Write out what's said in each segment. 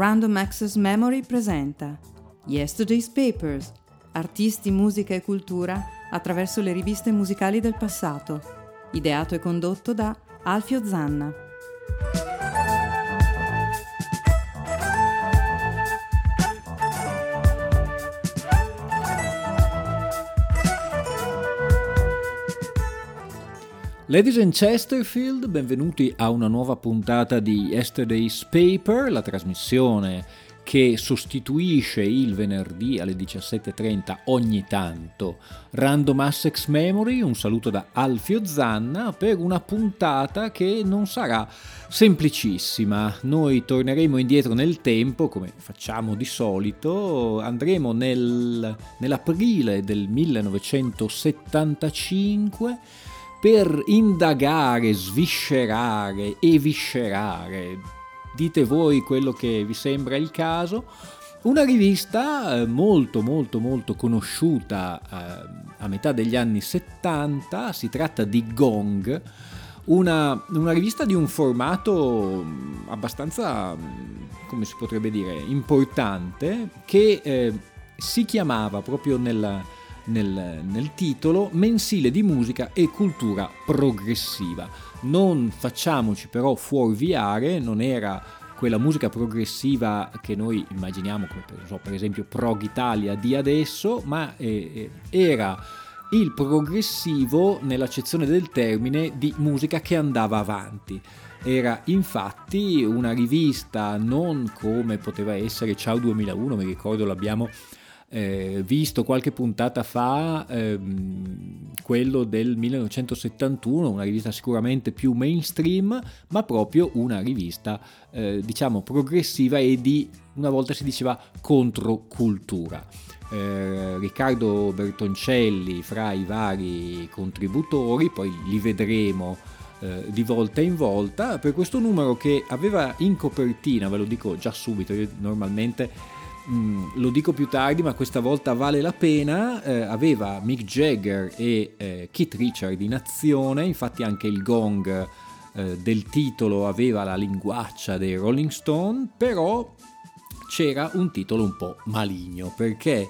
Random Access Memory presenta Yesterday's Papers, artisti, musica e cultura attraverso le riviste musicali del passato, ideato e condotto da Alfio Zanna. Ladies and Chesterfield, benvenuti a una nuova puntata di Yesterday's Paper, la trasmissione che sostituisce il venerdì alle 17.30 ogni tanto Random Assex Memory, un saluto da Alfio Zanna per una puntata che non sarà semplicissima. Noi torneremo indietro nel tempo, come facciamo di solito, andremo nel, nell'aprile del 1975 per indagare, sviscerare, eviscerare, dite voi quello che vi sembra il caso, una rivista eh, molto molto molto conosciuta eh, a metà degli anni 70, si tratta di Gong, una, una rivista di un formato mm, abbastanza, mm, come si potrebbe dire, importante, che eh, si chiamava proprio nella nel, nel titolo, mensile di musica e cultura progressiva. Non facciamoci però fuorviare, non era quella musica progressiva che noi immaginiamo come per, so, per esempio Prog Italia di adesso, ma eh, eh, era il progressivo nell'accezione del termine di musica che andava avanti. Era infatti una rivista non come poteva essere Ciao 2001, mi ricordo l'abbiamo eh, visto qualche puntata fa ehm, quello del 1971, una rivista sicuramente più mainstream, ma proprio una rivista eh, diciamo progressiva e di, una volta si diceva, controcultura. Eh, Riccardo Bertoncelli fra i vari contributori, poi li vedremo eh, di volta in volta, per questo numero che aveva in copertina, ve lo dico già subito, io normalmente Mm, lo dico più tardi, ma questa volta vale la pena, eh, aveva Mick Jagger e eh, Keith Richard in azione, infatti anche il gong eh, del titolo aveva la linguaccia dei Rolling Stone, però c'era un titolo un po' maligno, perché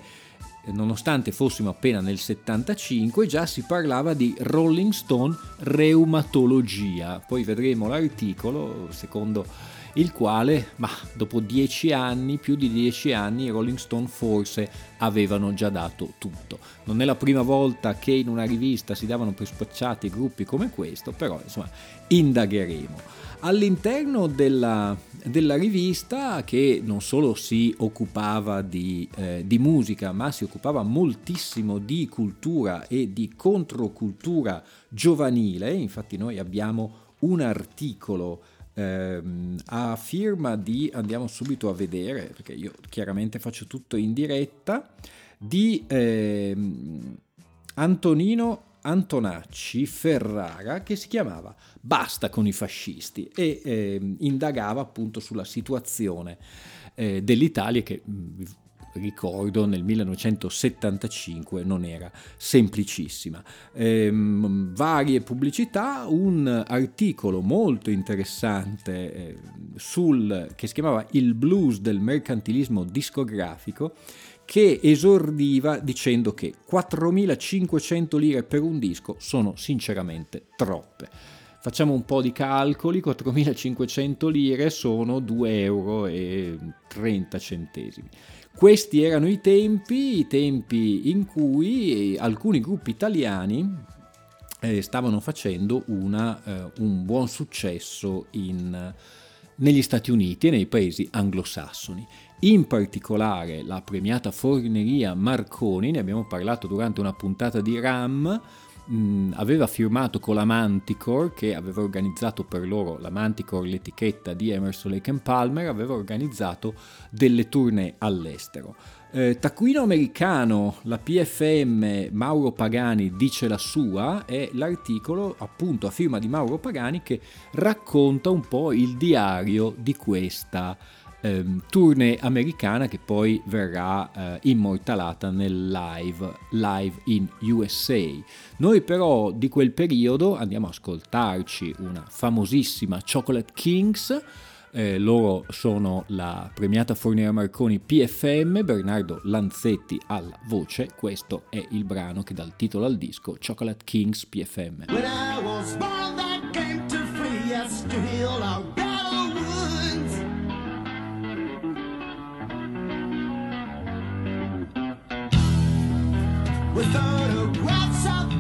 eh, nonostante fossimo appena nel 75 già si parlava di Rolling Stone reumatologia, poi vedremo l'articolo secondo il quale, ma dopo dieci anni, più di dieci anni, i Rolling Stone forse avevano già dato tutto. Non è la prima volta che in una rivista si davano per spacciati gruppi come questo, però insomma indagheremo. All'interno della, della rivista, che non solo si occupava di, eh, di musica, ma si occupava moltissimo di cultura e di controcultura giovanile, infatti noi abbiamo un articolo ehm, a firma di, andiamo subito a vedere, perché io chiaramente faccio tutto in diretta, di ehm, Antonino Antonacci Ferrara che si chiamava Basta con i fascisti e eh, indagava appunto sulla situazione eh, dell'Italia che ricordo nel 1975 non era semplicissima. Ehm, varie pubblicità, un articolo molto interessante eh, sul, che si chiamava Il blues del mercantilismo discografico che esordiva dicendo che 4.500 lire per un disco sono sinceramente troppe. Facciamo un po' di calcoli, 4.500 lire sono 2,30 euro. Questi erano i tempi, i tempi in cui alcuni gruppi italiani eh, stavano facendo una, eh, un buon successo in, negli Stati Uniti e nei paesi anglosassoni. In particolare la premiata forneria Marconi, ne abbiamo parlato durante una puntata di RAM, mh, aveva firmato con la Manticore, che aveva organizzato per loro, la Manticore, l'etichetta di Emerson Lake Palmer, aveva organizzato delle tournée all'estero. Eh, taccuino americano, la PFM Mauro Pagani dice la sua, è l'articolo appunto a firma di Mauro Pagani che racconta un po' il diario di questa ehm, tournée americana che poi verrà eh, immortalata nel live, live in USA. Noi però di quel periodo andiamo a ascoltarci una famosissima Chocolate Kings Eh, loro sono la premiata Forniera Marconi PFM, Bernardo Lanzetti alla voce. Questo è il brano che dà il titolo al disco Chocolate Kings PFM. With photographs of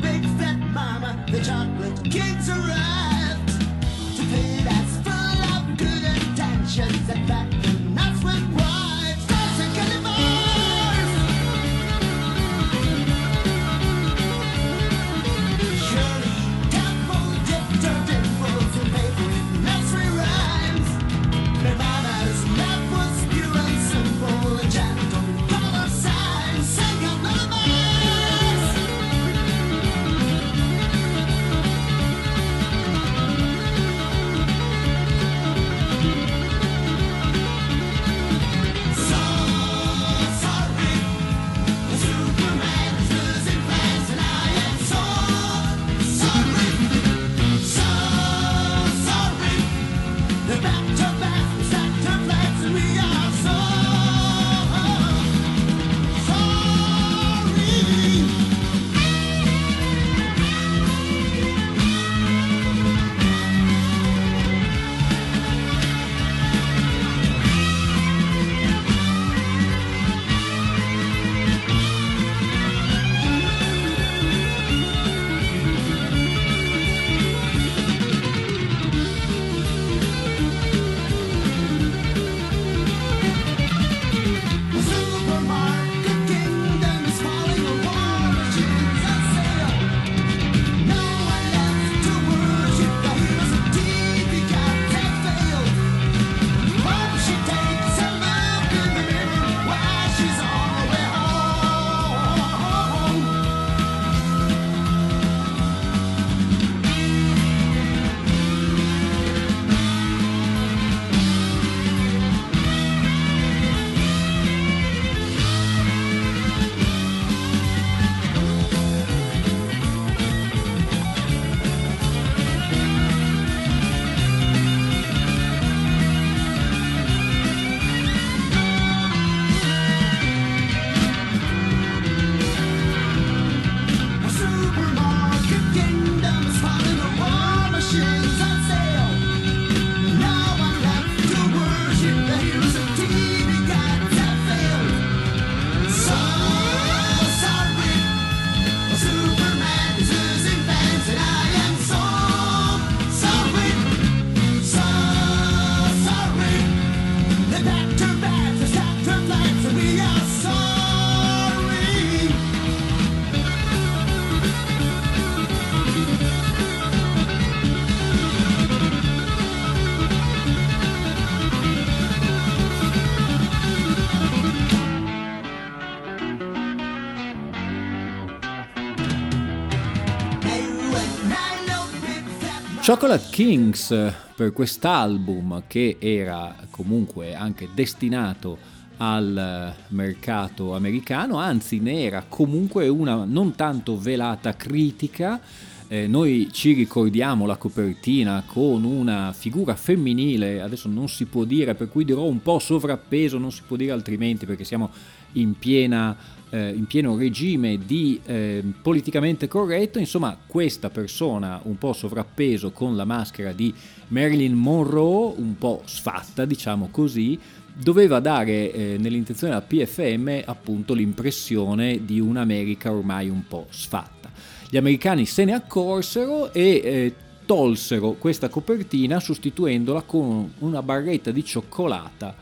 Chocolate Kings per quest'album che era comunque anche destinato al mercato americano, anzi ne era comunque una non tanto velata critica. Eh, noi ci ricordiamo la copertina con una figura femminile, adesso non si può dire, per cui dirò un po' sovrappeso, non si può dire altrimenti perché siamo in piena eh, in pieno regime di eh, politicamente corretto, insomma questa persona un po' sovrappeso con la maschera di Marilyn Monroe, un po' sfatta diciamo così, doveva dare eh, nell'intenzione della PFM appunto l'impressione di un'America ormai un po' sfatta. Gli americani se ne accorsero e eh, tolsero questa copertina sostituendola con una barretta di cioccolata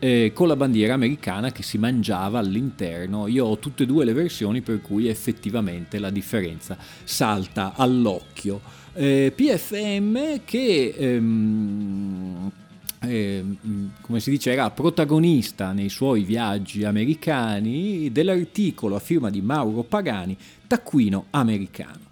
eh, con la bandiera americana che si mangiava all'interno. Io ho tutte e due le versioni per cui effettivamente la differenza salta all'occhio. Eh, PFM che... Ehm, eh, come si dice, era protagonista nei suoi viaggi americani dell'articolo a firma di Mauro Pagani, Taccuino americano.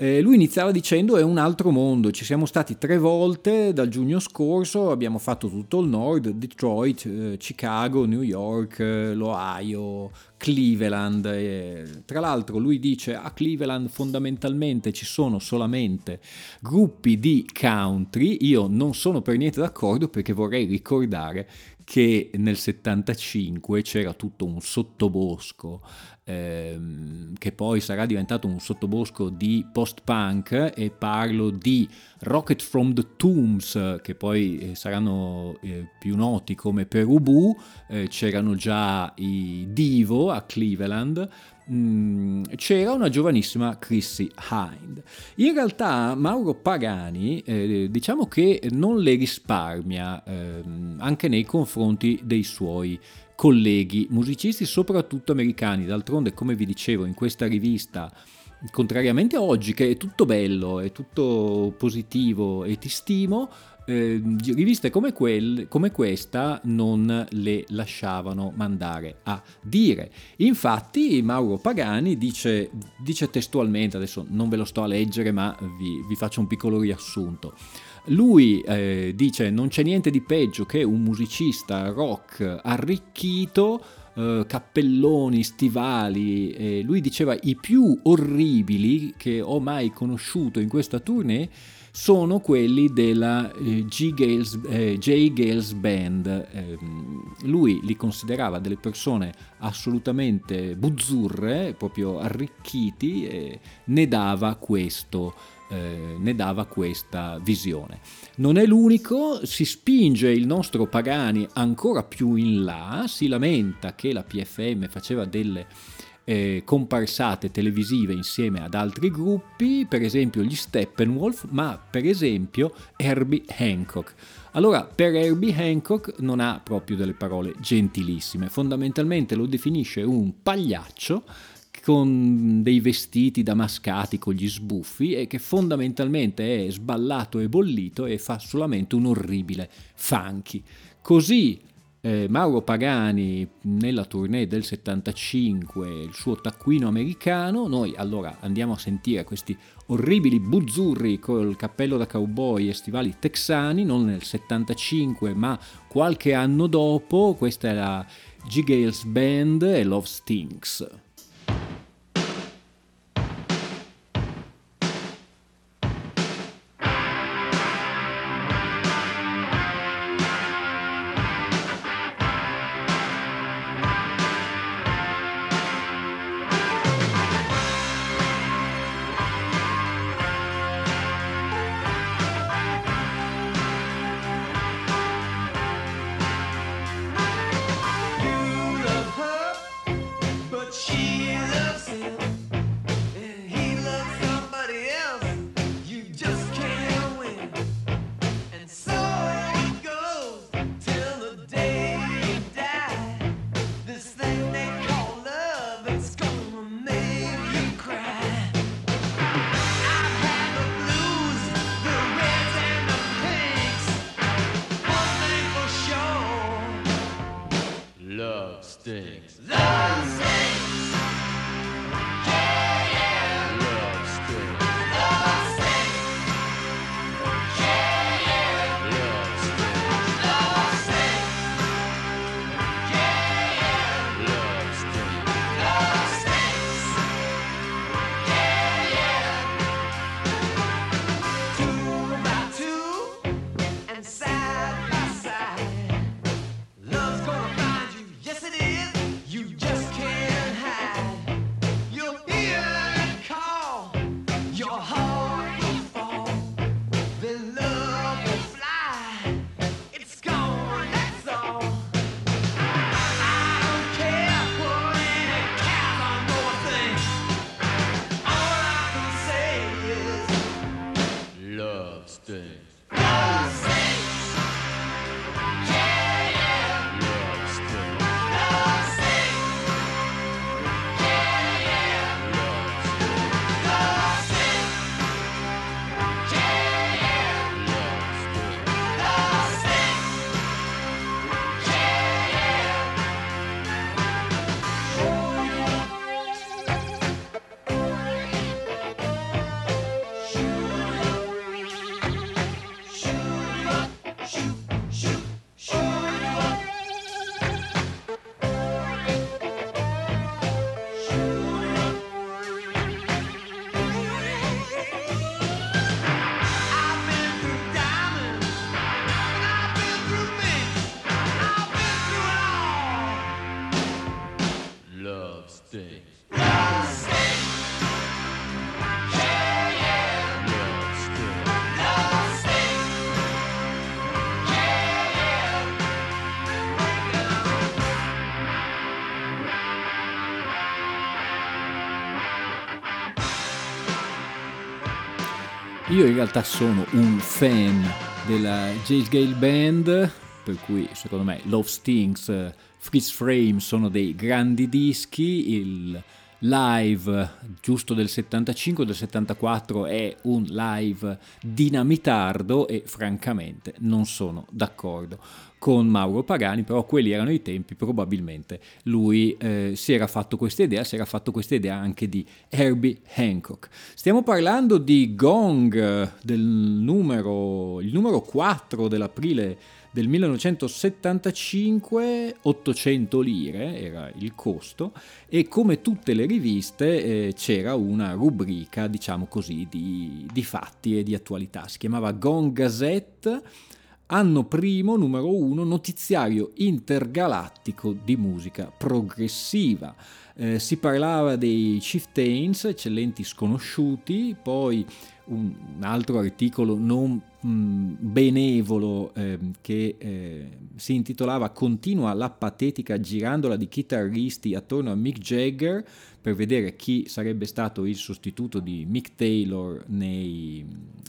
Eh, lui iniziava dicendo è un altro mondo, ci siamo stati tre volte dal giugno scorso, abbiamo fatto tutto il nord, Detroit, eh, Chicago, New York, eh, l'Ohio, Cleveland. Tra l'altro lui dice a Cleveland fondamentalmente ci sono solamente gruppi di country, io non sono per niente d'accordo perché vorrei ricordare che nel 75 c'era tutto un sottobosco ehm, che poi sarà diventato un sottobosco di post-punk e parlo di Rocket from the Tombs che poi eh, saranno eh, più noti come Perubu, eh, c'erano già i Divo a Cleveland, c'era una giovanissima Chrissy Hind. In realtà Mauro Pagani eh, diciamo che non le risparmia eh, anche nei confronti dei suoi colleghi musicisti, soprattutto americani. D'altronde, come vi dicevo, in questa rivista, contrariamente a oggi, che è tutto bello, è tutto positivo e ti stimo, eh, riviste come, quel, come, questa non le lasciavano mandare a dire. Infatti Mauro Pagani dice, dice testualmente, adesso non ve lo sto a leggere ma vi, vi faccio un piccolo riassunto. Lui eh, dice non c'è niente di peggio che un musicista rock arricchito, eh, cappelloni, stivali, eh, lui diceva i più orribili che ho mai conosciuto in questa tournée sono quelli della eh, G. Gales, eh, J. Gales Band. Eh, lui li considerava delle persone assolutamente buzzurre, proprio arricchiti e ne dava questo eh, ne dava questa visione. Non è l'unico, si spinge il nostro Pagani ancora più in là, si lamenta che la PFM faceva delle eh, comparsate televisive insieme ad altri gruppi, per esempio gli Steppenwolf, ma per esempio Herbie Hancock. Allora, per Herbie Hancock non ha proprio delle parole gentilissime, fondamentalmente lo definisce un pagliaccio con dei vestiti damascati con gli sbuffi e che fondamentalmente è sballato e bollito e fa solamente un orribile funky. Così eh, Mauro Pagani nella tournée del 75, il suo taccuino americano, noi allora andiamo a sentire questi orribili buzzurri col cappello da cowboy e stivali texani, non nel 75 ma qualche anno dopo, questa è la G. Gales Band e Love Stinks. Io in realtà sono un fan della James Gale Band, per cui secondo me Love Stings, Freeze Frame sono dei grandi dischi, il live giusto del 75 del 74 è un live dinamitardo e francamente non sono d'accordo con Mauro Pagani, però quelli erano i tempi, probabilmente lui eh, si era fatto questa idea, si era fatto questa idea anche di Herbie Hancock. Stiamo parlando di Gong, del numero, il numero 4 dell'aprile del 1975, 800 lire era il costo e come tutte le riviste eh, c'era una rubrica, diciamo così, di, di fatti e di attualità. Si chiamava Gong Gazette Anno primo, numero uno, notiziario intergalattico di musica progressiva. Eh, si parlava dei chieftains, eccellenti sconosciuti, poi un altro articolo non benevolo eh, che eh, si intitolava Continua la patetica girandola di chitarristi attorno a Mick Jagger per vedere chi sarebbe stato il sostituto di Mick Taylor nei,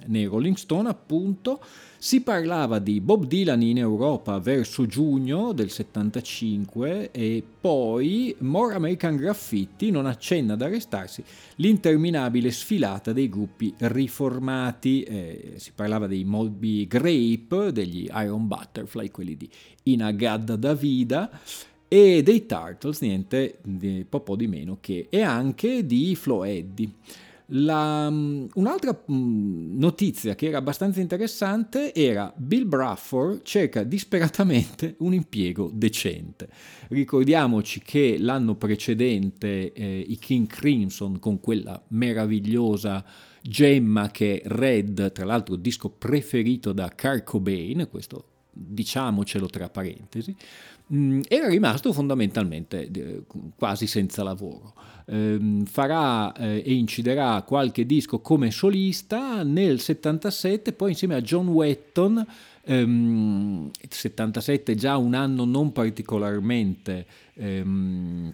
nei Rolling Stone, appunto. Si parlava di Bob Dylan in Europa verso giugno del 75 e poi More American Graffiti non accenna ad arrestarsi l'interminabile sfilata dei gruppi riformati. Eh, si parlava dei Moby Grape, degli Iron Butterfly, quelli di Inagad Davida e dei Turtles, niente di, po' di meno che, e anche di Flo Eddy. La, mm, un'altra mm, notizia che era abbastanza interessante era Bill Brafford cerca disperatamente un impiego decente. Ricordiamoci che l'anno precedente eh, i King Crimson con quella meravigliosa gemma che è Red, tra l'altro disco preferito da Kurt Cobain, questo diciamocelo tra parentesi, era rimasto fondamentalmente eh, quasi senza lavoro. Ehm, farà eh, e inciderà qualche disco come solista nel 77, poi insieme a John Wetton, ehm, 77 già un anno non particolarmente ehm,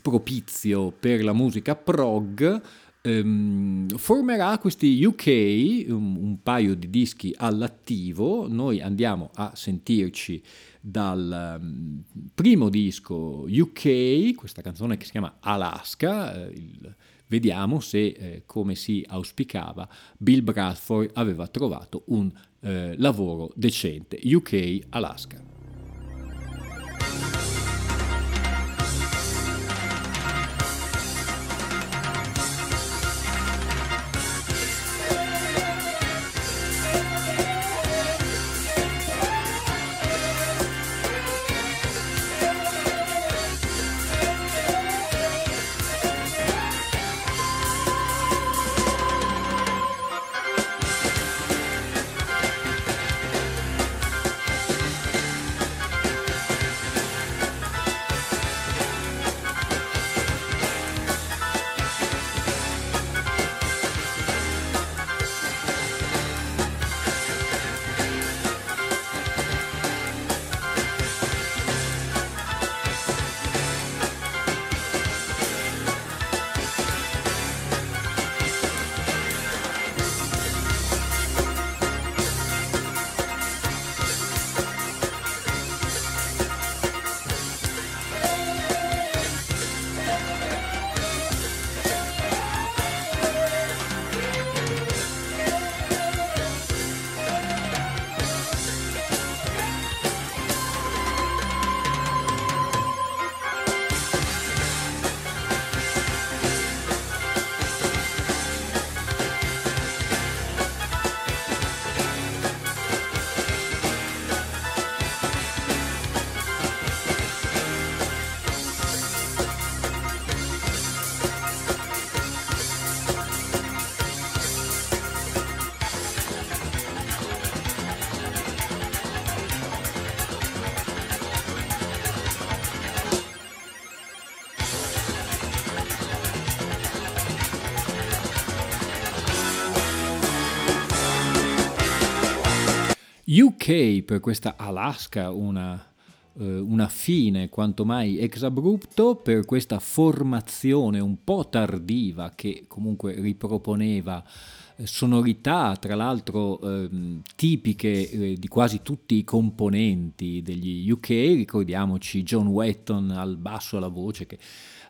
propizio per la musica prog, ehm, formerà questi UK, un, un paio di dischi all'attivo, noi andiamo a sentirci dal um, primo disco UK, questa canzone che si chiama Alaska, eh, il, vediamo se, eh, come si auspicava, Bill Bradford aveva trovato un eh, lavoro decente. UK Alaska. Per questa Alaska, una, eh, una fine quanto mai ex abrupto per questa formazione un po' tardiva che comunque riproponeva sonorità, tra l'altro eh, tipiche eh, di quasi tutti i componenti degli UK, ricordiamoci John Wetton al basso alla voce che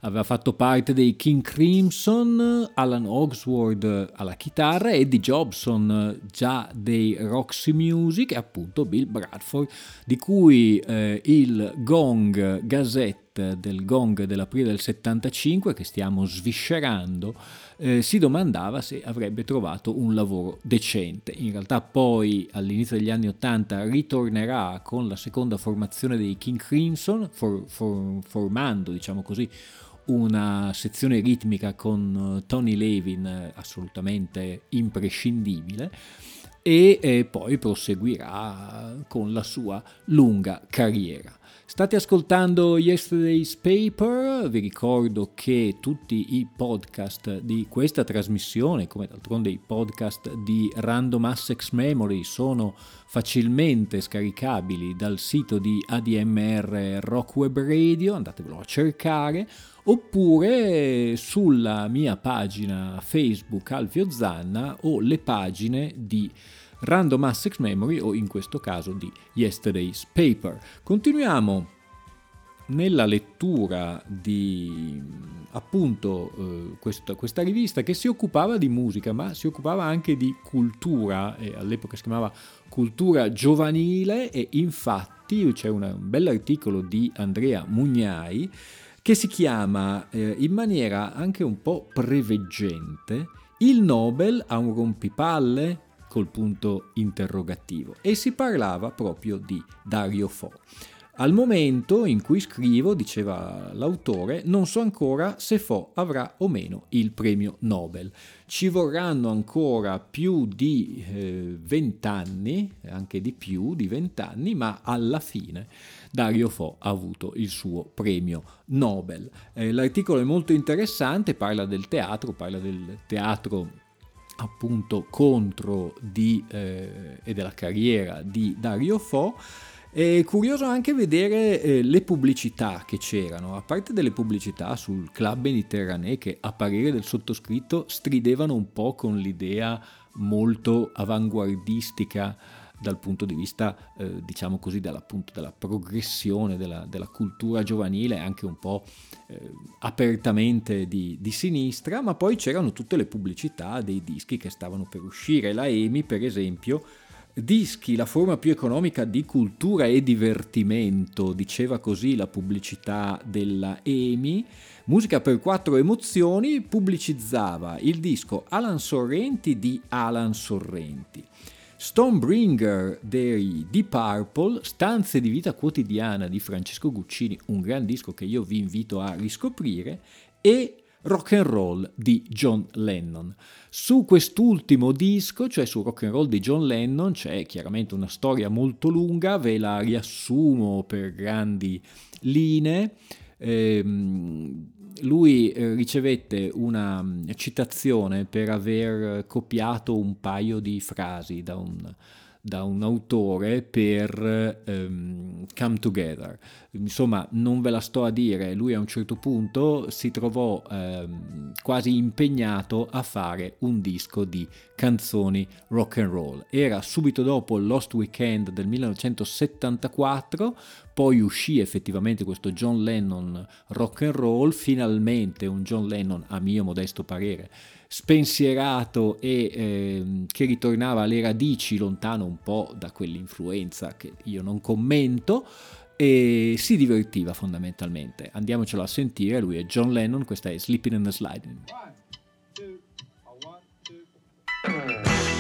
aveva fatto parte dei King Crimson, Alan Oxford alla chitarra, Eddie Jobson già dei Roxy Music e appunto Bill Bradford di cui eh, il Gong Gazette del Gong dell'aprile del 75 che stiamo sviscerando eh, si domandava se avrebbe trovato un lavoro decente. In realtà poi all'inizio degli anni 80 ritornerà con la seconda formazione dei King Crimson, for, for, formando diciamo così una sezione ritmica con eh, Tony Levin eh, assolutamente imprescindibile e, e poi proseguirà con la sua lunga carriera. State ascoltando Yesterday's Paper, vi ricordo che tutti i podcast di questa trasmissione, come d'altronde i podcast di Random Assex Memory, sono facilmente scaricabili dal sito di ADMR Rock Web Radio, andatevelo a cercare, oppure sulla mia pagina Facebook Alfio Zanna o le pagine di Random Access Memory o in questo caso di Yesterday's Paper. Continuiamo nella lettura di appunto eh, questa, questa, rivista che si occupava di musica ma si occupava anche di cultura e all'epoca si chiamava cultura giovanile e infatti c'è una, un bell'articolo di Andrea Mugnai che si chiama eh, in maniera anche un po' preveggente Il Nobel ha un rompipalle? Col punto interrogativo e si parlava proprio di Dario Fo. Al momento in cui scrivo, diceva l'autore, non so ancora se Fo avrà o meno il premio Nobel. Ci vorranno ancora più di eh, vent'anni, eh, anche di più di vent'anni, ma alla fine Dario Fo ha avuto il suo premio Nobel. Eh, l'articolo è molto interessante, parla del teatro, parla del teatro appunto contro di, eh, e della carriera di Dario Fo. È curioso anche vedere eh, le pubblicità che c'erano, a parte delle pubblicità sul club mediterraneo che a parere del sottoscritto stridevano un po' con l'idea molto avanguardistica dal punto di vista, eh, diciamo così, della, progressione della, della, cultura giovanile, anche un po' eh, apertamente di, di, sinistra, ma poi c'erano tutte le pubblicità dei dischi che stavano per uscire. La EMI, per esempio, Dischi, la forma più economica di cultura e divertimento, diceva così la pubblicità della EMI. Musica per quattro emozioni pubblicizzava il disco Alan Sorrenti di Alan Sorrenti. Stonebringer dei Deep Purple, Stanze di vita quotidiana di Francesco Guccini, un gran disco che io vi invito a riscoprire, e Rock and Roll di John Lennon. Su quest'ultimo disco, cioè su Rock and Roll di John Lennon, c'è chiaramente una storia molto lunga, ve la riassumo per grandi linee. Ehm, lui eh, ricevette una mm, citazione per aver copiato un paio di frasi da un, da un autore per um, Come Together. Insomma, non ve la sto a dire, lui a un certo punto si trovò um, quasi impegnato a fare un disco di canzoni rock and roll. Era subito dopo Lost Weekend del 1974, poi uscì effettivamente questo John Lennon rock and roll, finalmente un John Lennon a mio modesto parere spensierato e eh, che ritornava alle radici lontano un po' da quell'influenza che io non commento e si divertiva fondamentalmente. Andiamocelo a sentire, lui è John Lennon, questa è Sleeping in the Sliding. Hmm.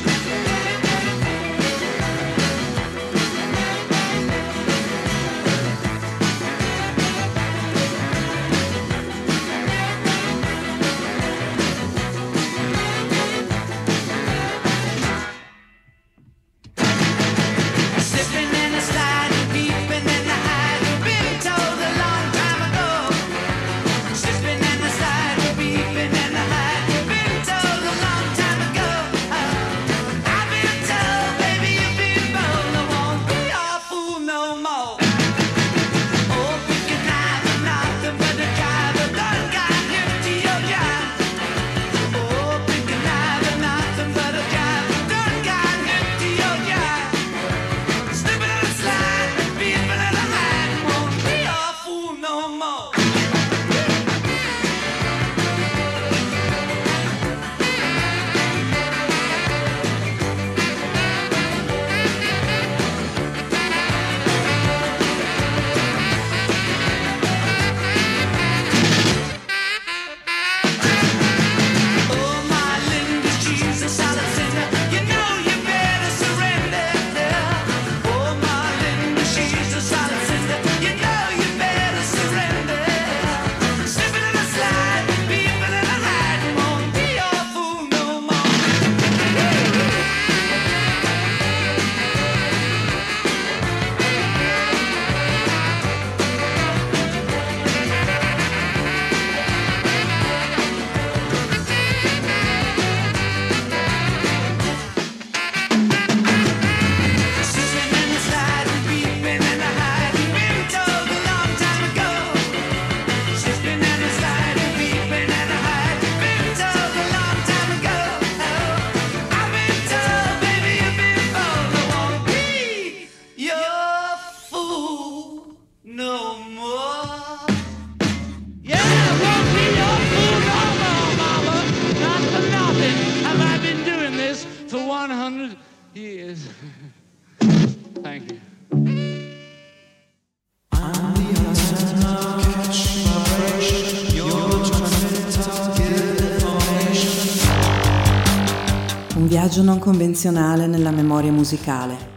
Convenzionale nella memoria musicale.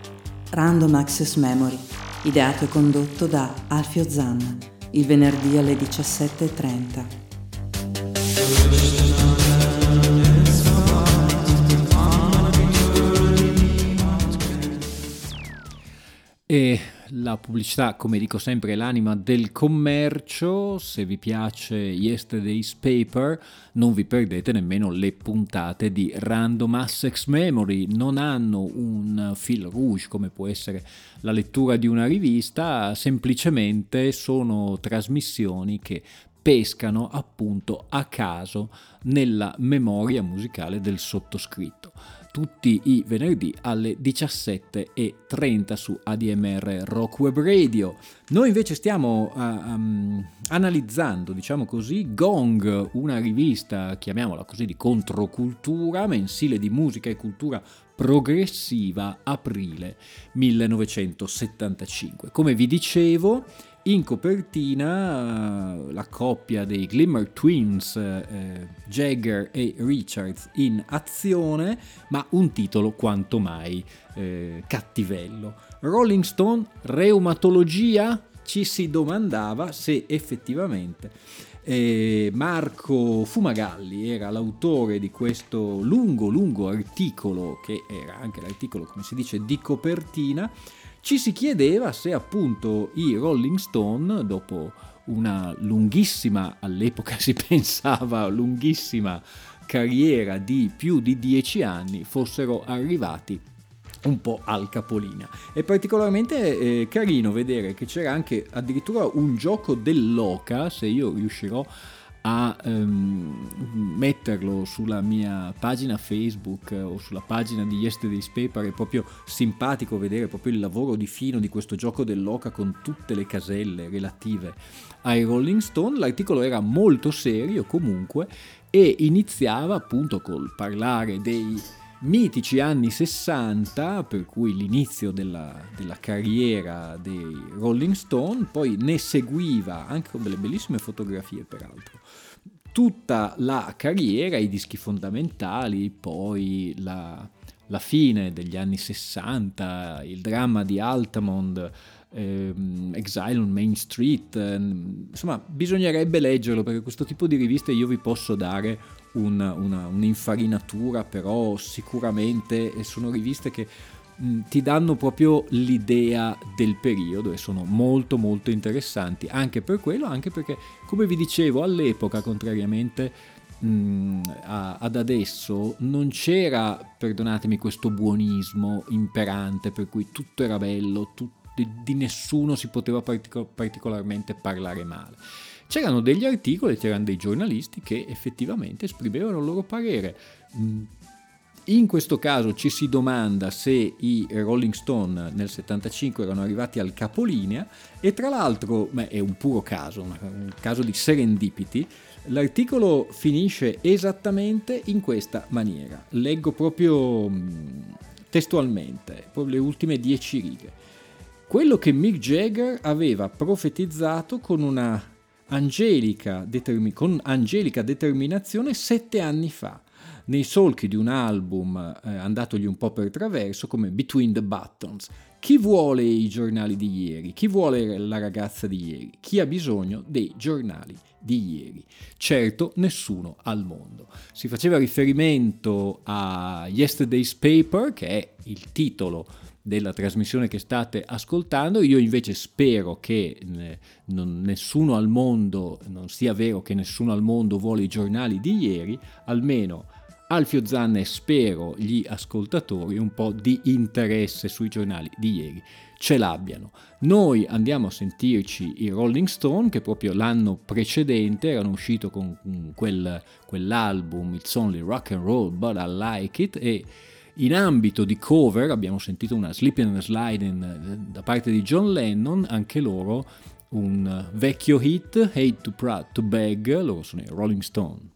Random Access Memory, ideato e condotto da Alfio Zanna, il venerdì alle 17.30. E la pubblicità, come dico sempre, è l'anima del commercio. Se vi piace Yesterday's Paper, non vi perdete nemmeno le puntate di Random Access Memory. Non hanno un fil rouge come può essere la lettura di una rivista, semplicemente sono trasmissioni che pescano appunto a caso nella memoria musicale del sottoscritto tutti i venerdì alle 17.30 su ADMR Rock Web Radio. Noi invece stiamo uh, um, analizzando, diciamo così, Gong, una rivista, chiamiamola così, di controcultura, mensile di musica e cultura progressiva, aprile 1975. Come vi dicevo, in copertina la coppia dei Glimmer Twins, eh, Jagger e Richards in azione, ma un titolo quanto mai eh, cattivello. Rolling Stone, reumatologia? Ci si domandava se effettivamente eh, Marco Fumagalli era l'autore di questo lungo, lungo articolo, che era anche l'articolo, come si dice, di copertina, ci si chiedeva se appunto i Rolling Stone, dopo una lunghissima, all'epoca si pensava lunghissima carriera di più di dieci anni, fossero arrivati un po' al capolinea. È particolarmente eh, carino vedere che c'era anche addirittura un gioco dell'oca, se io riuscirò a um, metterlo sulla mia pagina Facebook eh, o sulla pagina di Yesterday's Paper è proprio simpatico vedere proprio il lavoro di fino di questo gioco dell'oca con tutte le caselle relative ai Rolling Stone. L'articolo era molto serio comunque e iniziava appunto col parlare dei mitici anni 60, per cui l'inizio della, della, carriera dei Rolling Stone, poi ne seguiva anche con delle bellissime fotografie peraltro. Tutta la carriera, i dischi fondamentali, poi la, la fine degli anni 60, il dramma di Altamont, ehm, Exile on Main Street, ehm, insomma bisognerebbe leggerlo perché questo tipo di riviste io vi posso dare un, una, un'infarinatura, però sicuramente sono riviste che mh, ti danno proprio l'idea del periodo e sono molto molto interessanti, anche per quello, anche perché come vi dicevo all'epoca, contrariamente mh, a, ad adesso, non c'era, perdonatemi, questo buonismo imperante per cui tutto era bello, tutto, di, di nessuno si poteva partico- particolarmente parlare male c'erano degli articoli, c'erano dei giornalisti che effettivamente esprimevano il loro parere. Mm, in questo caso ci si domanda se i Rolling Stone nel 75 erano arrivati al capolinea e tra l'altro, beh, è un puro caso, un caso di serendipity, l'articolo finisce esattamente in questa maniera. Leggo proprio mm, testualmente, proprio le ultime dieci righe. Quello che Mick Jagger aveva profetizzato con una angelica, con angelica determinazione sette anni fa, nei solchi di un album eh, andatogli un po' per traverso come Between the Buttons. Chi vuole i giornali di ieri? Chi vuole la ragazza di ieri? Chi ha bisogno dei giornali di ieri? Certo, nessuno al mondo. Si faceva riferimento a Yesterday's Paper, che è il titolo della trasmissione che state ascoltando. Io invece spero che non, nessuno al mondo, non sia vero che nessuno al mondo vuole i giornali di ieri, almeno Alfio Zanna e spero gli ascoltatori un po' di interesse sui giornali di ieri ce l'abbiano. Noi andiamo a sentirci i Rolling Stone che proprio l'anno precedente erano usciti con quel, quell'album It's Only Rock and Roll But I Like It e in ambito di cover abbiamo sentito una Sleeping and Sliding eh, da parte di John Lennon, anche loro un vecchio hit, Hate to Prad to Beg, loro sono i Rolling Stone.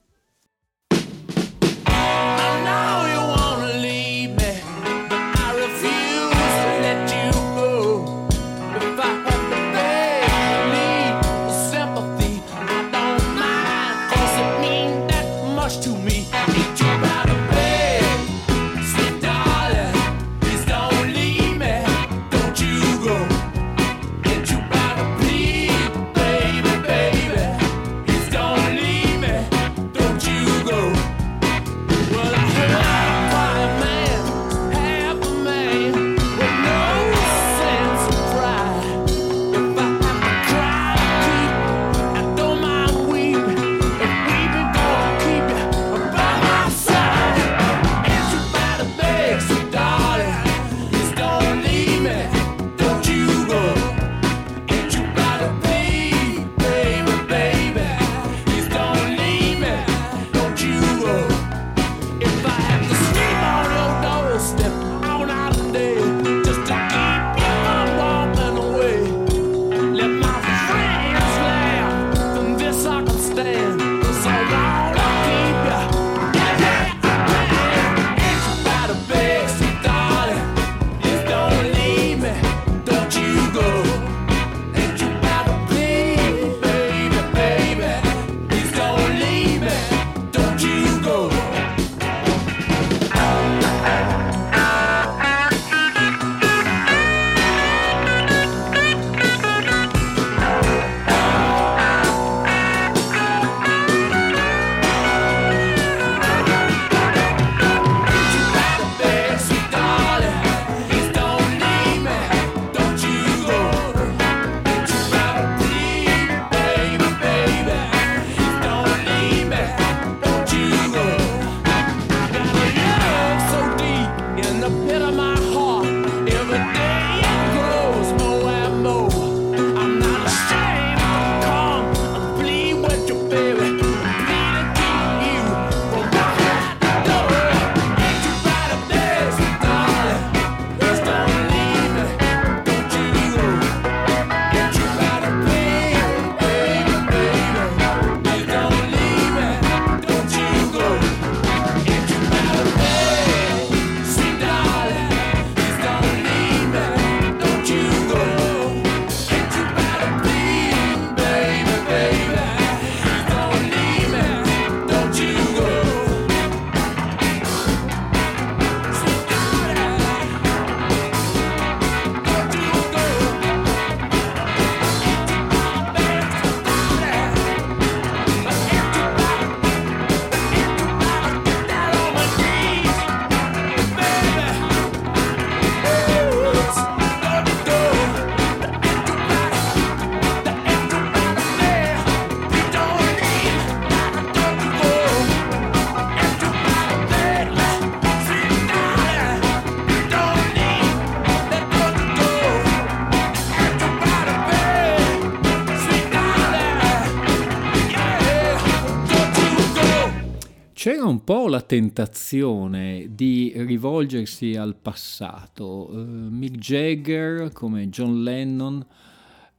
C'era un po' la tentazione di rivolgersi al passato. Uh, Mick Jagger, come John Lennon,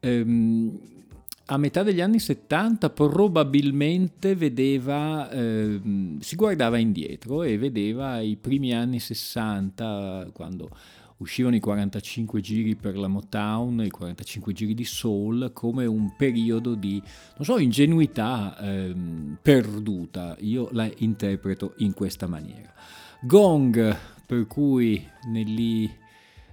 ehm, a metà degli anni 70 probabilmente vedeva, eh, si guardava indietro e vedeva i primi anni 60 quando uscivano i 45 giri per la Motown, i 45 giri di soul come un periodo di, non so, ingenuità eh, perduta. Io la interpreto in questa maniera. Gong, per cui negli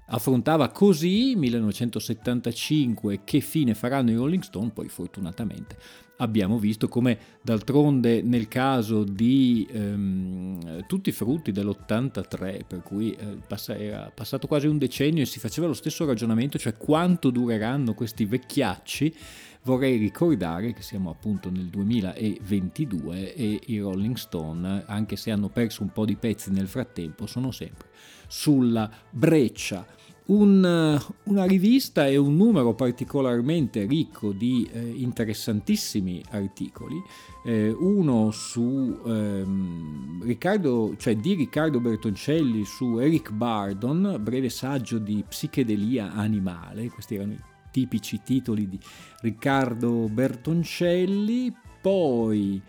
affrontava così 1975 che fine faranno i Rolling Stone, poi fortunatamente abbiamo visto come d'altronde nel caso di ehm, tutti i frutti dell'83, per cui eh, passa, era passato quasi un decennio e si faceva lo stesso ragionamento, cioè quanto dureranno questi vecchiacci, vorrei ricordare che siamo appunto nel 2022 e i Rolling Stone, anche se hanno perso un po' di pezzi nel frattempo, sono sempre sulla breccia un, eh, una rivista e un numero particolarmente ricco di eh, interessantissimi articoli, eh, uno su ehm, Riccardo, cioè di Riccardo Bertoncelli su Eric Bardon, breve saggio di psichedelia animale, questi erano i tipici titoli di Riccardo Bertoncelli, poi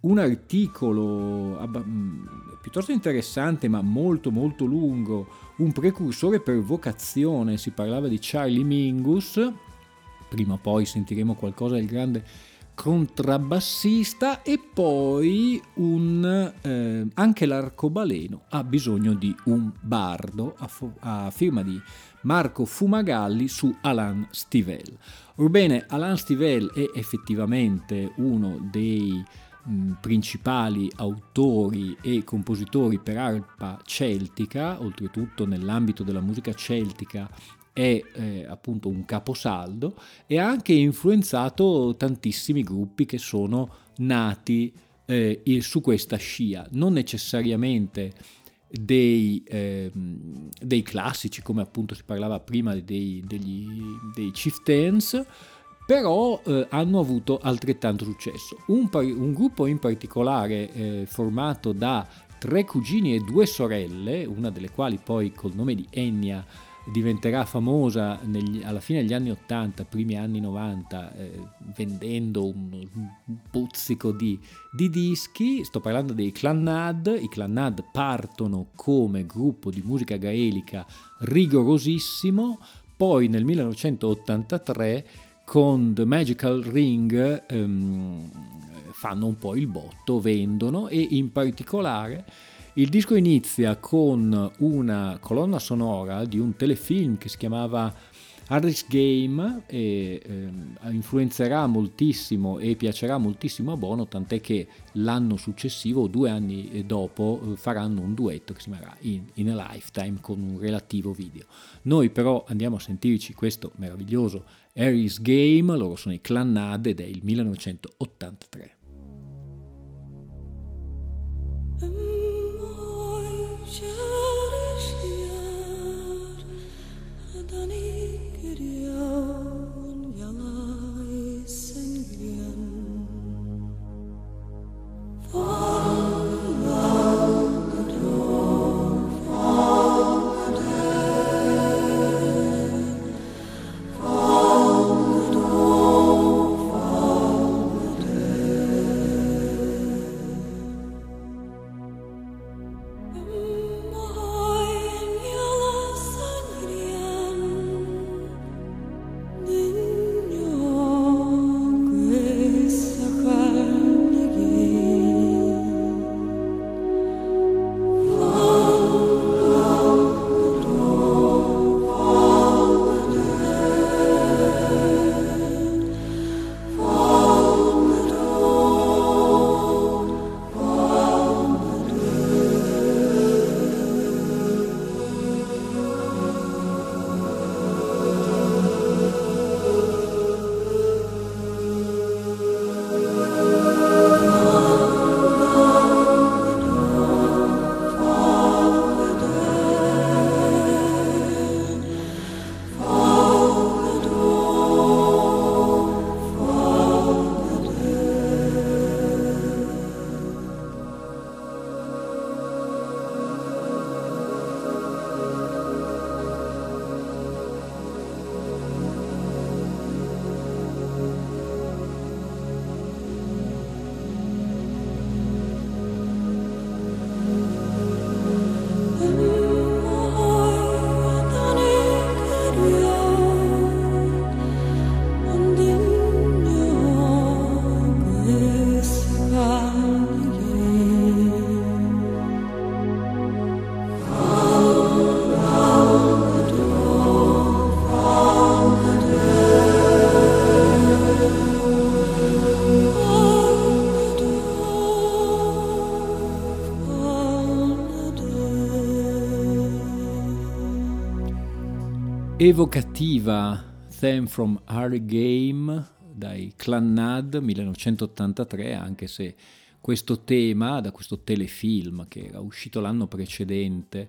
un articolo mm, piuttosto interessante ma molto molto lungo, un precursore per vocazione, si parlava di Charlie Mingus, prima o poi sentiremo qualcosa del grande contrabbassista. E poi un, eh, anche l'arcobaleno ha bisogno di un bardo a, fo- a, firma di Marco Fumagalli su Alain Stivell. Orbene, Alain Stivell è effettivamente uno dei principali autori e compositori per arpa celtica, oltretutto nell'ambito della musica celtica è eh, appunto un caposaldo e ha anche influenzato tantissimi gruppi che sono nati eh, su questa scia, non necessariamente dei, eh, dei, classici come appunto si parlava prima dei, degli, dei chieftains, però eh, hanno avuto altrettanto successo. Un, un gruppo in particolare eh, formato da tre cugini e due sorelle, una delle quali poi col nome di Enya diventerà famosa negli, alla fine degli anni 80, primi anni 90, eh, vendendo un, un puzzico di, di, dischi. Sto parlando dei Clannad. I Clannad partono come gruppo di musica gaelica rigorosissimo, poi nel 1983 con The Magical Ring ehm, fanno un po' il botto, vendono e in particolare il disco inizia con una colonna sonora di un telefilm che si chiamava Harris Game e eh, influenzerà moltissimo e piacerà moltissimo a Bono, tant'è che l'anno successivo, due anni dopo, eh, faranno un duetto che si chiamerà In, In a Lifetime con un relativo video. Noi però andiamo a sentirci questo meraviglioso Harris Game, loro sono i Clannad ed è il 1983. Evocativa Theme from Our Game dai Clannad 1983, anche se questo tema da questo telefilm che era uscito l'anno precedente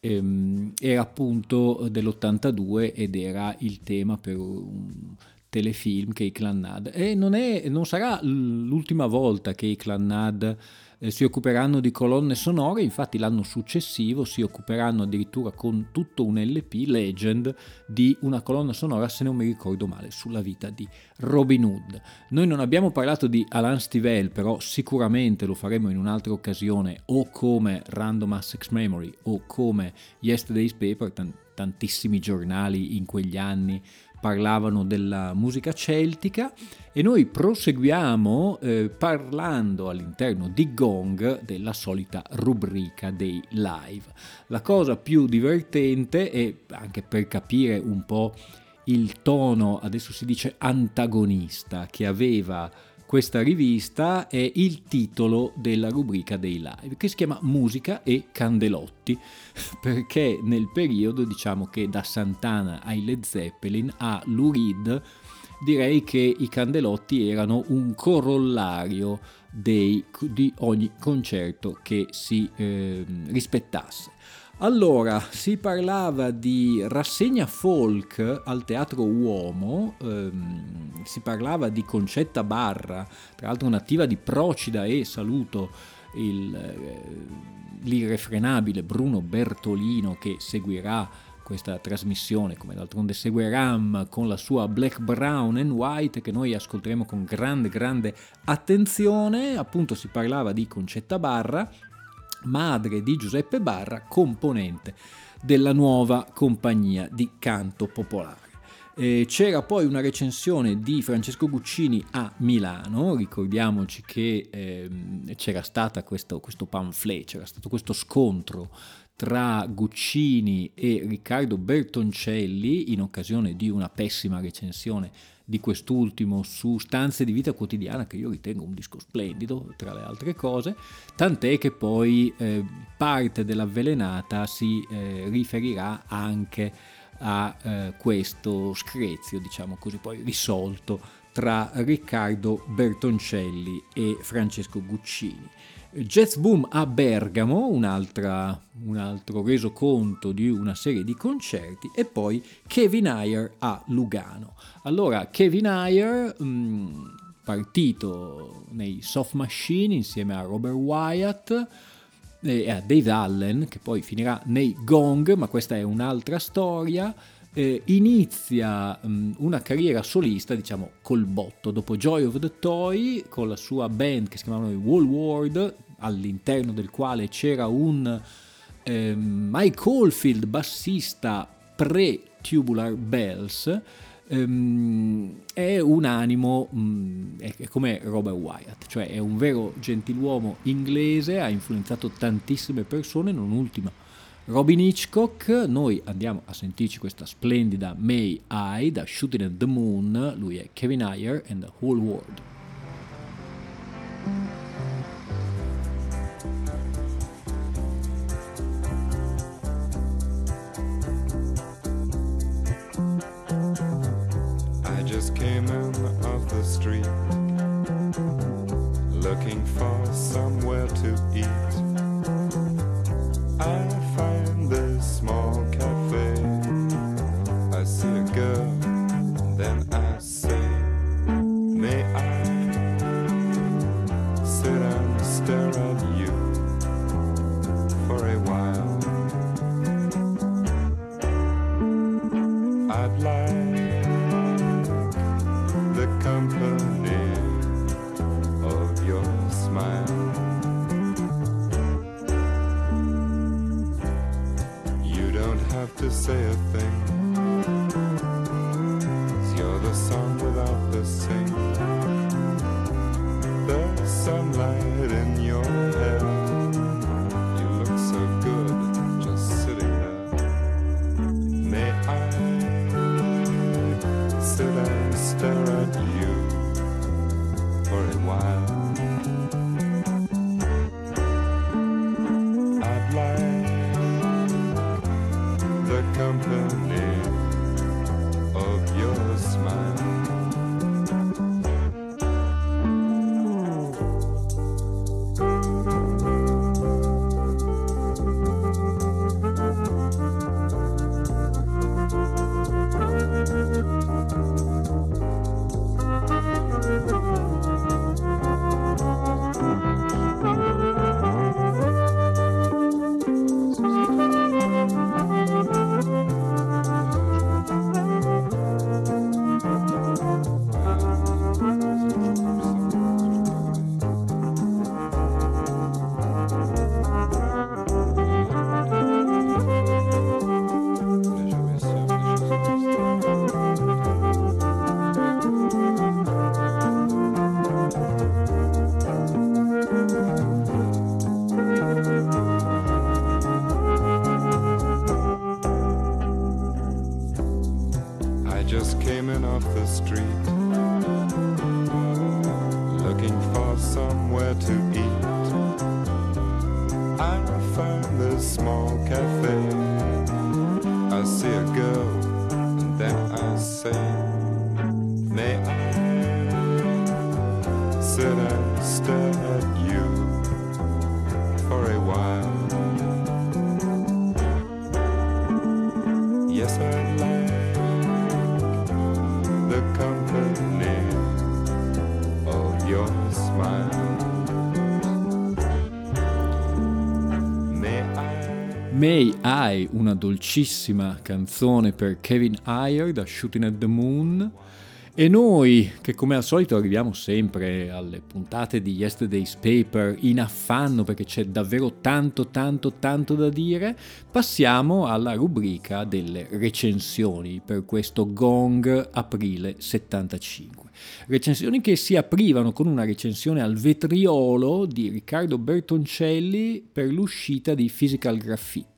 ehm, era appunto dell'82 ed era il tema per un telefilm che i Clannad e non, è, non sarà l'ultima volta che i Clannad eh, si occuperanno di colonne sonore, infatti l'anno successivo si occuperanno addirittura con tutto un LP, Legend, di una colonna sonora, se non mi ricordo male, sulla vita di Robin Hood. Noi non abbiamo parlato di Alan Stivell, però sicuramente lo faremo in un'altra occasione, o come Random Access Memory o come Yesterday's Paper, tantissimi giornali in quegli anni parlavano della musica celtica e noi proseguiamo eh, parlando all'interno di Gong della solita rubrica dei live. La cosa più divertente e anche per capire un po' il tono, adesso si dice antagonista, che aveva questa rivista è il titolo della rubrica dei live, che si chiama Musica e Candelotti, perché nel periodo, diciamo che da Santana ai Led Zeppelin a Lou Reed, direi che i Candelotti erano un corollario dei, di ogni concerto che si eh, rispettasse. Allora, si parlava di rassegna folk al Teatro Uomo, ehm, si parlava di Concetta Barra, tra l'altro nativa di Procida e saluto il, eh, l'irrefrenabile Bruno Bertolino che seguirà questa trasmissione, come d'altronde segue Ram con la sua Black, Brown and White che noi ascolteremo con grande, grande attenzione. Appunto si parlava di Concetta Barra madre di Giuseppe Barra, componente della nuova compagnia di canto popolare. C'era poi una recensione di Francesco Guccini a Milano, ricordiamoci che eh, c'era stato questo, questo pamphlet, c'era stato questo scontro tra Guccini e Riccardo Bertoncelli in occasione di una pessima recensione di quest'ultimo su Stanze di vita quotidiana, che io ritengo un disco splendido, tra le altre cose, tant'è che poi eh, parte dell'avvelenata si eh, riferirà anche a eh, questo screzio, diciamo così, poi risolto tra Riccardo Bertoncelli e Francesco Guccini. Jazz Boom a Bergamo, un altro resoconto di una serie di concerti, e poi Kevin Ayer a Lugano. Allora, Kevin Ayer, mh, mm, partito nei Soft Machine insieme a Robert Wyatt e a Dave Allen, che poi finirà nei Gong, ma questa è un'altra storia. Eh, inizia um, una carriera solista, diciamo col botto, dopo Joy of the Toy, con la sua band che si chiamava Wall World, all'interno del quale c'era un eh, Mike Oldfield, bassista pre-Tubular Bells, ehm, è un animo, mh, mm, è come Robert Wyatt, cioè è un vero gentiluomo inglese, ha influenzato tantissime persone, non ultima Robin Hitchcock, noi andiamo a sentirci questa splendida May I da Shooting at the Moon, lui è Kevin Ayer and the Whole World. I just came in off the street looking for somewhere to eat. I I, una dolcissima canzone per Kevin Ayer da Shooting at the Moon. E noi, che come al solito arriviamo sempre alle puntate di Yesterday's Paper in affanno perché c'è davvero tanto, tanto, tanto da dire, passiamo alla rubrica delle recensioni per questo Gong aprile 75. Recensioni che si aprivano con una recensione al vetriolo di Riccardo Bertoncelli per l'uscita di Physical Graffiti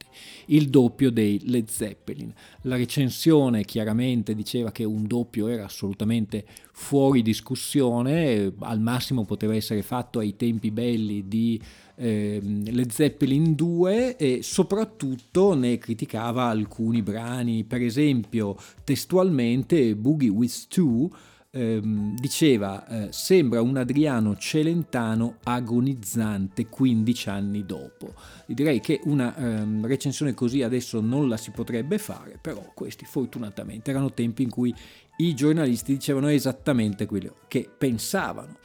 il doppio dei Led Zeppelin. La recensione chiaramente diceva che un doppio era assolutamente fuori discussione, al massimo poteva essere fatto ai tempi belli di eh, Led Zeppelin 2 e soprattutto ne criticava alcuni brani, per esempio testualmente Boogie with Two ehm, diceva eh, sembra un Adriano Celentano agonizzante 15 anni dopo. Direi che una ehm, recensione così adesso non la si potrebbe fare, però questi fortunatamente erano tempi in cui i giornalisti dicevano esattamente quello che pensavano.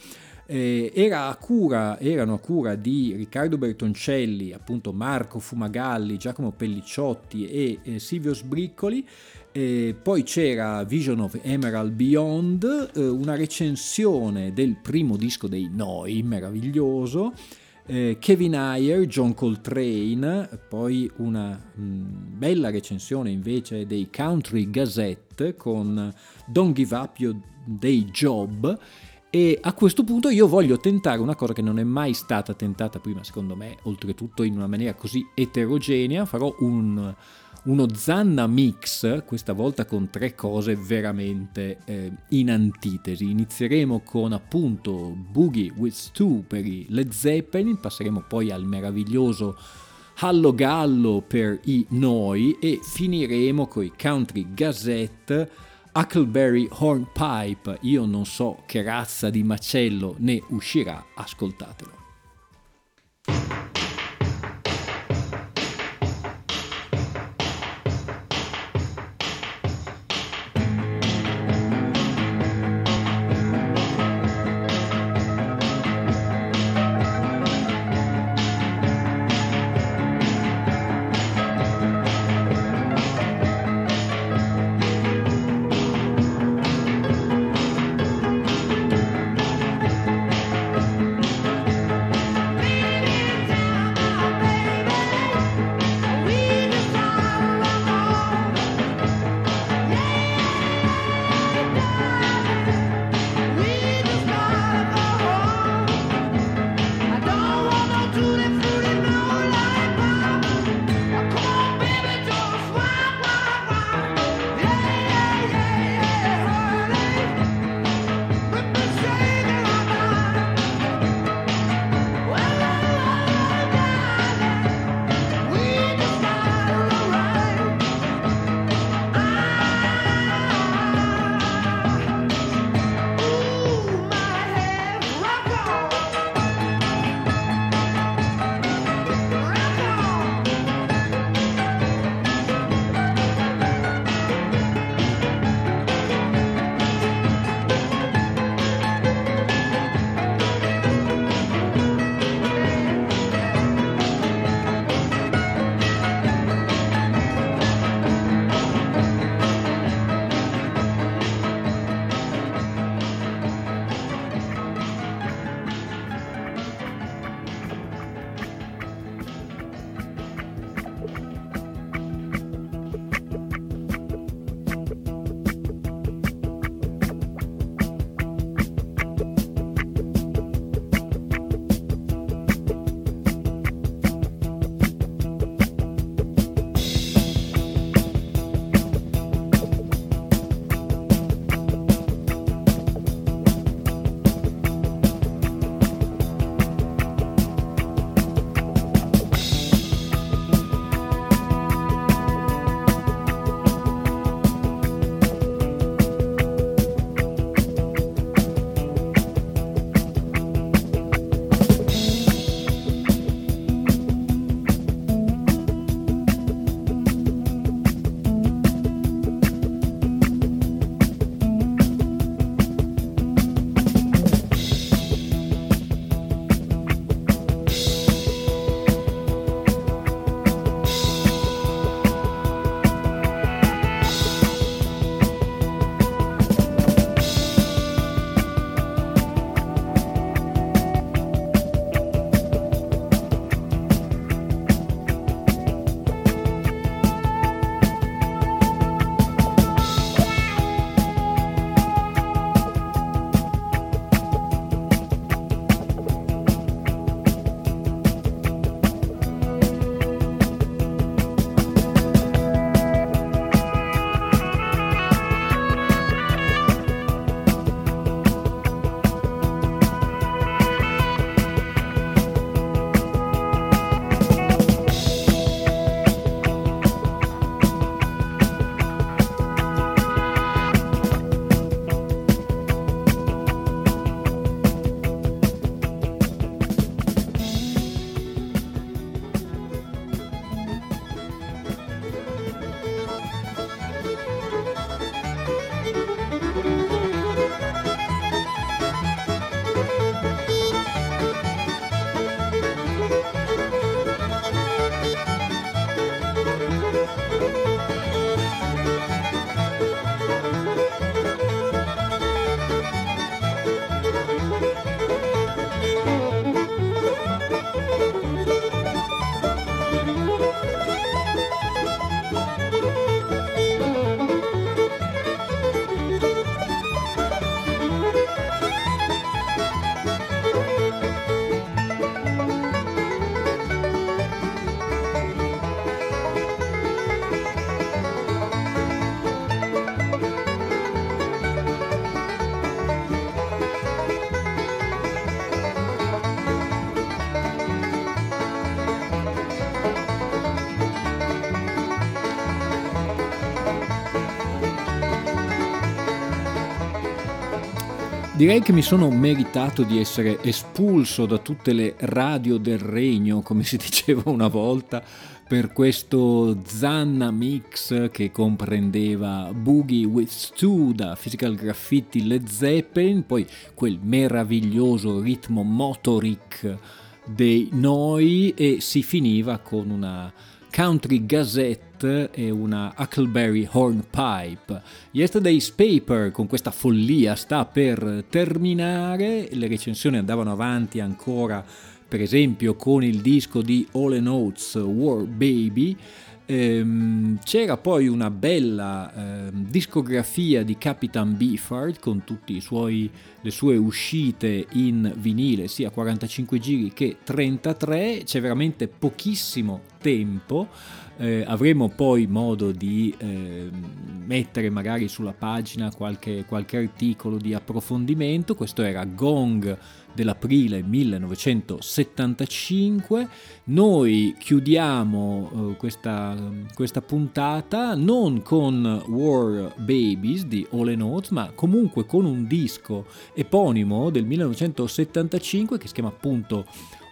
Eh, era a cura, erano a cura di Riccardo Bertoncelli, appunto Marco Fumagalli, Giacomo Pellicciotti e eh, Silvio Sbriccoli. Eh, poi c'era Vision of Emerald Beyond, eh, una recensione del primo disco dei Noi, meraviglioso. Eh, Kevin Ayer, John Coltrane, poi una mh, bella recensione invece dei Country Gazette con Don't Give Up Your Day Job e a questo punto io voglio tentare una cosa che non è mai stata tentata prima, secondo me, oltretutto in una maniera così eterogenea. Farò un, uno Zanna mix, questa volta con tre cose veramente eh, in antitesi. Inizieremo con appunto Boogie with Stu per i Led Zeppelin, passeremo poi al meraviglioso Hallo Gallo per i Noi e finiremo con i Country Gazette Huckleberry Hornpipe, io non so che razza di macello ne uscirà, ascoltatelo. Direi che mi sono meritato di essere espulso da tutte le radio del regno, come si diceva una volta, per questo Zanna Mix che comprendeva Boogie with Stu da Physical Graffiti Led Zeppelin, poi quel meraviglioso ritmo motoric dei Noi e si finiva con una Country Gazette e una Huckleberry Hornpipe. Yesterday's Paper con questa follia sta per terminare, le recensioni andavano avanti ancora per esempio con il disco di All and Oates War Baby Ehm, c'era poi una bella eh, discografia di Capitan Beefheart con tutte le sue uscite in vinile, sia 45 giri che 33, c'è veramente pochissimo tempo. Eh, avremo poi modo di eh, mettere magari sulla pagina qualche, qualche articolo di approfondimento. Questo era Gong dell'aprile 1975. Noi chiudiamo uh, questa, questa, puntata non con War Babies di All Notes, ma comunque con un disco eponimo del 1975 che si chiama appunto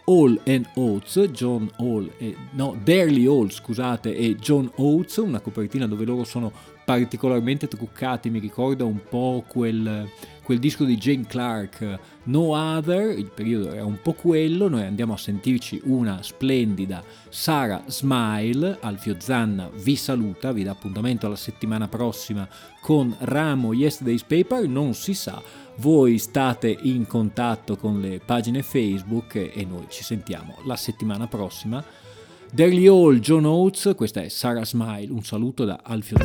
All and Oates, John Hall, e, no, Darley Hall, scusate, e John Oates, una copertina dove loro sono particolarmente truccati, mi ricorda un po' quel, quel disco di Jane Clark, No Other, il periodo era un po' quello, noi andiamo a sentirci una splendida Sara Smile, Alfio Zanna vi saluta, vi dà appuntamento alla settimana prossima con Ramo Yesterday's Paper, non si sa, voi state in contatto con le pagine Facebook e noi ci sentiamo la settimana prossima. Daily Hall, John Oates, questa è Sara Smile, un saluto da Alfio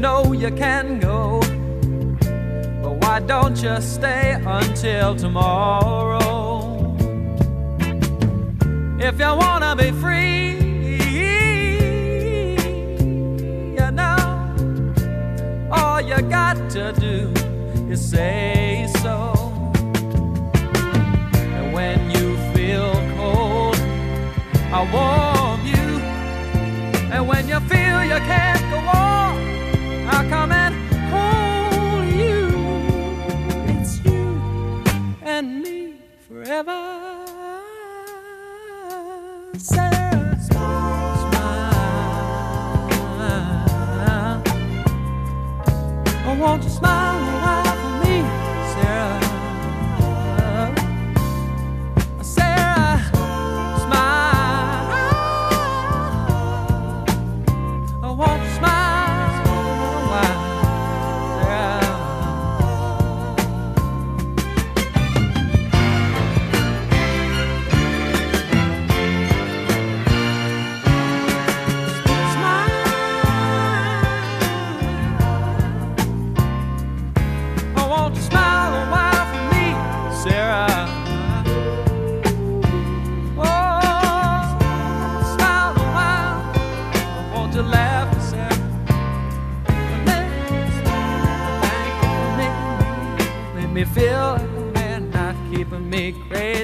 know you can go. But why don't you stay until tomorrow? If you wanna be free, you know, all you got to do is say so. And when you feel cold, I warm you. And when you feel you can't. Like a man, not keeping crazy, crazy.